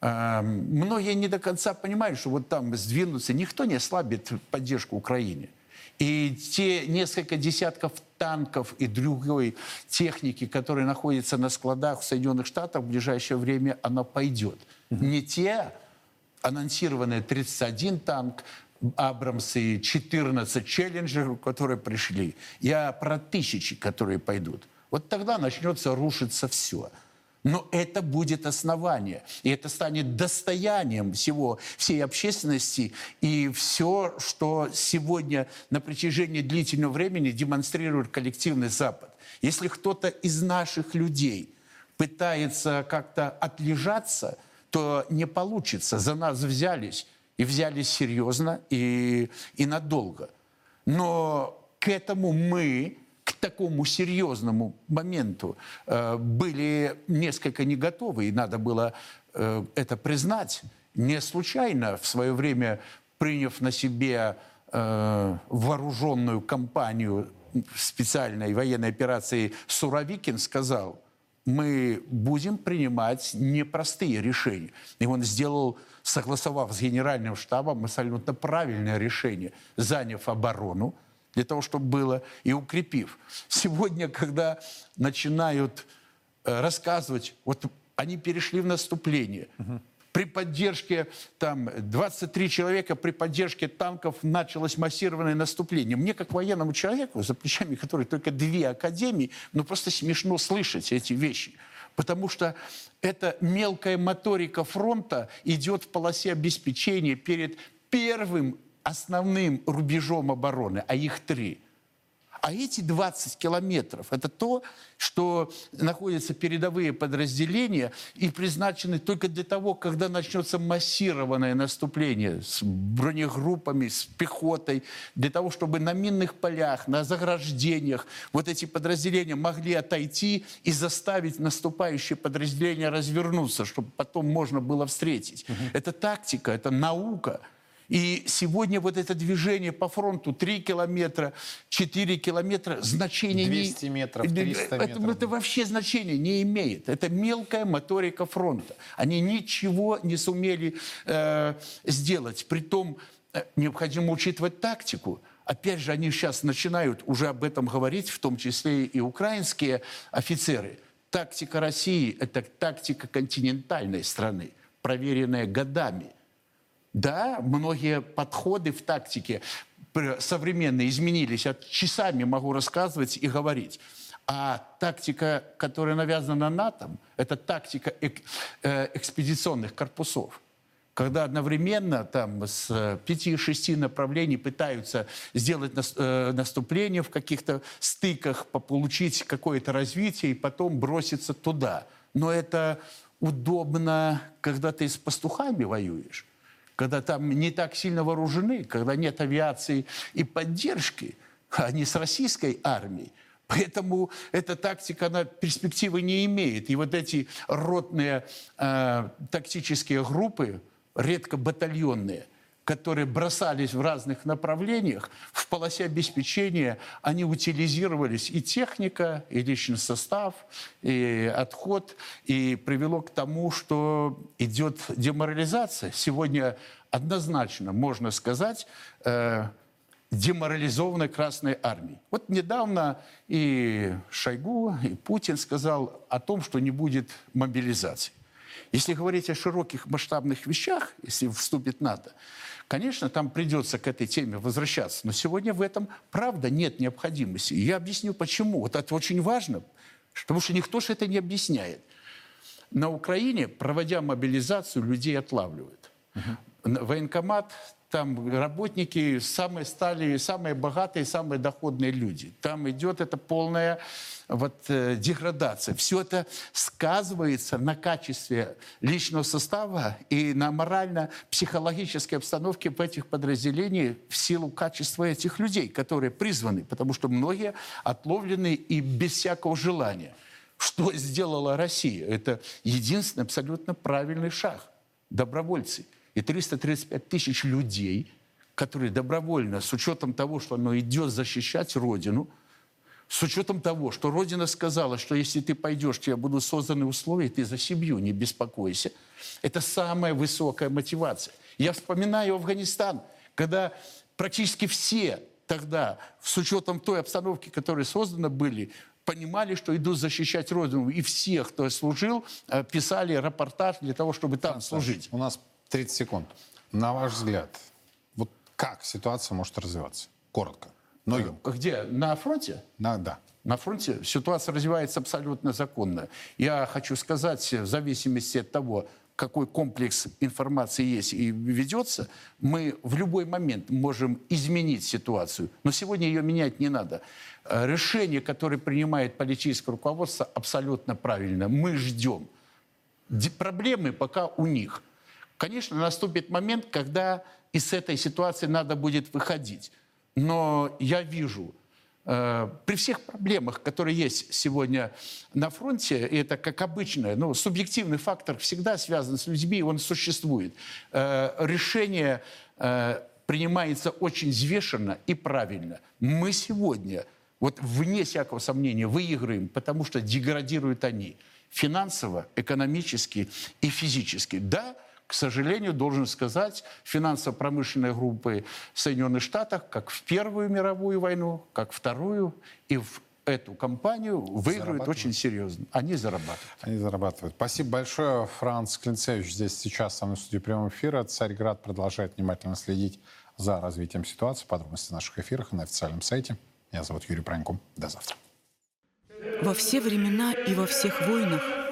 Многие не до конца понимают, что вот там сдвинуться, никто не ослабит поддержку Украине. И те несколько десятков танков и другой техники, которые находятся на складах в Соединенных Штатах, в ближайшее время она пойдет. Не те анонсированные 31 танк, Абрамс и 14 челленджеров, которые пришли. Я про тысячи, которые пойдут. Вот тогда начнется рушиться все. Но это будет основание. И это станет достоянием всего, всей общественности. И все, что сегодня на протяжении длительного времени демонстрирует коллективный Запад. Если кто-то из наших людей пытается как-то отлежаться, то не получится. За нас взялись. И взялись серьезно и, и надолго. Но к этому мы, такому серьезному моменту, э, были несколько не готовы, и надо было э, это признать. Не случайно в свое время, приняв на себе э, вооруженную кампанию специальной военной операции «Суровикин», сказал, мы будем принимать непростые решения. И он сделал, согласовав с генеральным штабом, абсолютно правильное решение, заняв оборону, для того, чтобы было, и укрепив. Сегодня, когда начинают э, рассказывать, вот они перешли в наступление, при поддержке, там, 23 человека при поддержке танков началось массированное наступление. Мне, как военному человеку, за плечами которой только две академии, ну, просто смешно слышать эти вещи. Потому что эта мелкая моторика фронта идет в полосе обеспечения перед первым основным рубежом обороны, а их три. А эти 20 километров – это то, что находятся передовые подразделения и призначены только для того, когда начнется массированное наступление с бронегруппами, с пехотой, для того, чтобы на минных полях, на заграждениях вот эти подразделения могли отойти и заставить наступающие подразделения развернуться, чтобы потом можно было встретить. Это тактика, это наука – и сегодня вот это движение по фронту 3 километра, 4 километра значения 200 не... метров, 300 это, метров. Это вообще значения не имеет. Это мелкая моторика фронта. Они ничего не сумели э, сделать. Притом э, необходимо учитывать тактику. Опять же, они сейчас начинают уже об этом говорить, в том числе и украинские офицеры. Тактика России – это тактика континентальной страны, проверенная годами. Да, многие подходы в тактике современные изменились. Я часами могу рассказывать и говорить. А тактика, которая навязана НАТО, это тактика эк- э, экспедиционных корпусов. Когда одновременно там с э, пяти-шести направлений пытаются сделать нас- э, наступление в каких-то стыках, по- получить какое-то развитие и потом броситься туда. Но это удобно, когда ты с пастухами воюешь когда там не так сильно вооружены, когда нет авиации и поддержки, а не с российской армией. Поэтому эта тактика, она перспективы не имеет. И вот эти ротные э, тактические группы, редко батальонные, которые бросались в разных направлениях, в полосе обеспечения они утилизировались и техника, и личный состав, и отход, и привело к тому, что идет деморализация. Сегодня однозначно можно сказать, э, деморализованной Красной Армии. Вот недавно и Шойгу, и Путин сказал о том, что не будет мобилизации. Если говорить о широких масштабных вещах, если вступит НАТО, конечно, там придется к этой теме возвращаться. Но сегодня в этом, правда, нет необходимости. И я объясню, почему. Вот это очень важно, потому что никто же это не объясняет. На Украине, проводя мобилизацию, людей отлавливают. Военкомат, там работники самые стали, самые богатые, самые доходные люди. Там идет это полная вот, э, деградация. Все это сказывается на качестве личного состава и на морально-психологической обстановке в этих подразделениях в силу качества этих людей, которые призваны, потому что многие отловлены и без всякого желания. Что сделала Россия? Это единственный абсолютно правильный шаг. Добровольцы. И 335 тысяч людей, которые добровольно, с учетом того, что оно идет защищать Родину, с учетом того, что Родина сказала, что если ты пойдешь, тебе будут созданы условия, ты за семью не беспокойся. Это самая высокая мотивация. Я вспоминаю Афганистан, когда практически все тогда, с учетом той обстановки, которая создана были, понимали, что идут защищать Родину. И все, кто служил, э, писали рапортаж для того, чтобы там служить. У нас 30 секунд. На ваш взгляд, вот как ситуация может развиваться? Коротко, но емко. Где? На фронте? На, да. На фронте ситуация развивается абсолютно законно. Я хочу сказать, в зависимости от того, какой комплекс информации есть и ведется, мы в любой момент можем изменить ситуацию. Но сегодня ее менять не надо. Э, решение, которое принимает политическое руководство, абсолютно правильно. Мы ждем. Проблемы пока у них. Конечно, наступит момент, когда из этой ситуации надо будет выходить. Но я вижу, э, при всех проблемах, которые есть сегодня на фронте, и это как обычно, ну, субъективный фактор всегда связан с людьми, он существует. Э, решение э, принимается очень взвешенно и правильно. Мы сегодня, вот вне всякого сомнения, выиграем, потому что деградируют они финансово, экономически и физически. Да, к сожалению, должен сказать, финансово-промышленные группы Соединенных Штатов, как в Первую мировую войну, как в Вторую, и в эту кампанию выигрывают очень серьезно. Они зарабатывают. Они зарабатывают. Спасибо большое. Франц Клинцевич здесь сейчас со мной в студии прямого эфира. Царьград продолжает внимательно следить за развитием ситуации. Подробности в наших эфирах и на официальном сайте. Меня зовут Юрий Пронько. До завтра. Во все времена и во всех войнах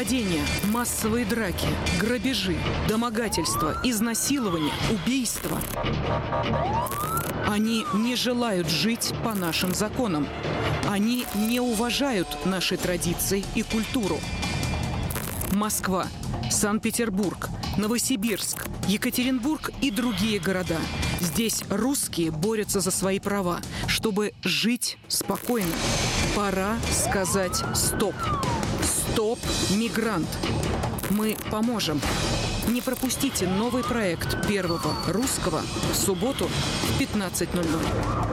Нападения, массовые драки, грабежи, домогательства, изнасилования, убийства. Они не желают жить по нашим законам. Они не уважают наши традиции и культуру. Москва, Санкт-Петербург, Новосибирск, Екатеринбург и другие города. Здесь русские борются за свои права, чтобы жить спокойно. Пора сказать «стоп». «Стоп, мигрант». Мы поможем. Не пропустите новый проект Первого Русского в субботу в 15.00.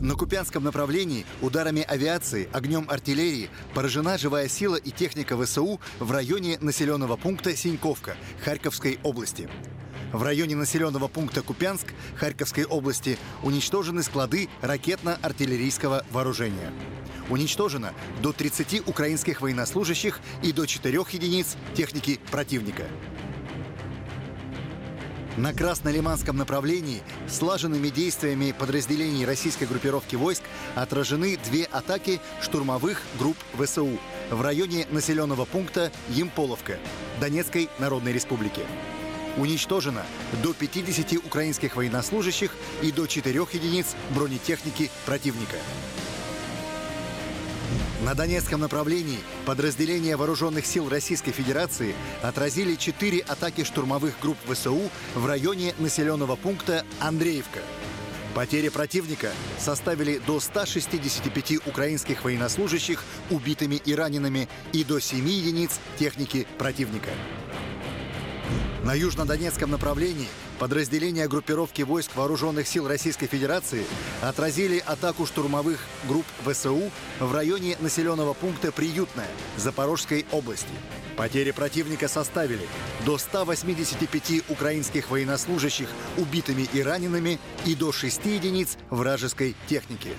На Купянском направлении ударами авиации, огнем артиллерии поражена живая сила и техника ВСУ в районе населенного пункта Синьковка Харьковской области. В районе населенного пункта Купянск Харьковской области уничтожены склады ракетно-артиллерийского вооружения. Уничтожено до 30 украинских военнослужащих и до 4 единиц техники противника. На Краснолиманском направлении слаженными действиями подразделений российской группировки войск отражены две атаки штурмовых групп ВСУ в районе населенного пункта Емполовка Донецкой Народной Республики. Уничтожено до 50 украинских военнослужащих и до 4 единиц бронетехники противника. На Донецком направлении подразделения вооруженных сил Российской Федерации отразили четыре атаки штурмовых групп ВСУ в районе населенного пункта Андреевка. Потери противника составили до 165 украинских военнослужащих убитыми и ранеными и до 7 единиц техники противника. На южнодонецком направлении подразделения группировки войск Вооруженных сил Российской Федерации отразили атаку штурмовых групп ВСУ в районе населенного пункта Приютная Запорожской области. Потери противника составили до 185 украинских военнослужащих убитыми и ранеными и до 6 единиц вражеской техники.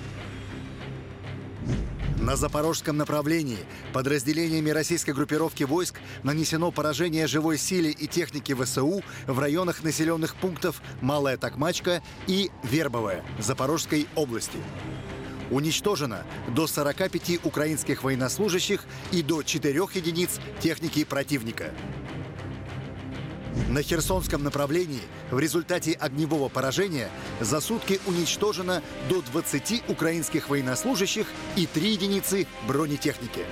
На запорожском направлении подразделениями российской группировки войск нанесено поражение живой силе и технике ВСУ в районах населенных пунктов Малая Токмачка и Вербовая Запорожской области. Уничтожено до 45 украинских военнослужащих и до 4 единиц техники противника. На Херсонском направлении в результате огневого поражения за сутки уничтожено до 20 украинских военнослужащих и 3 единицы бронетехники.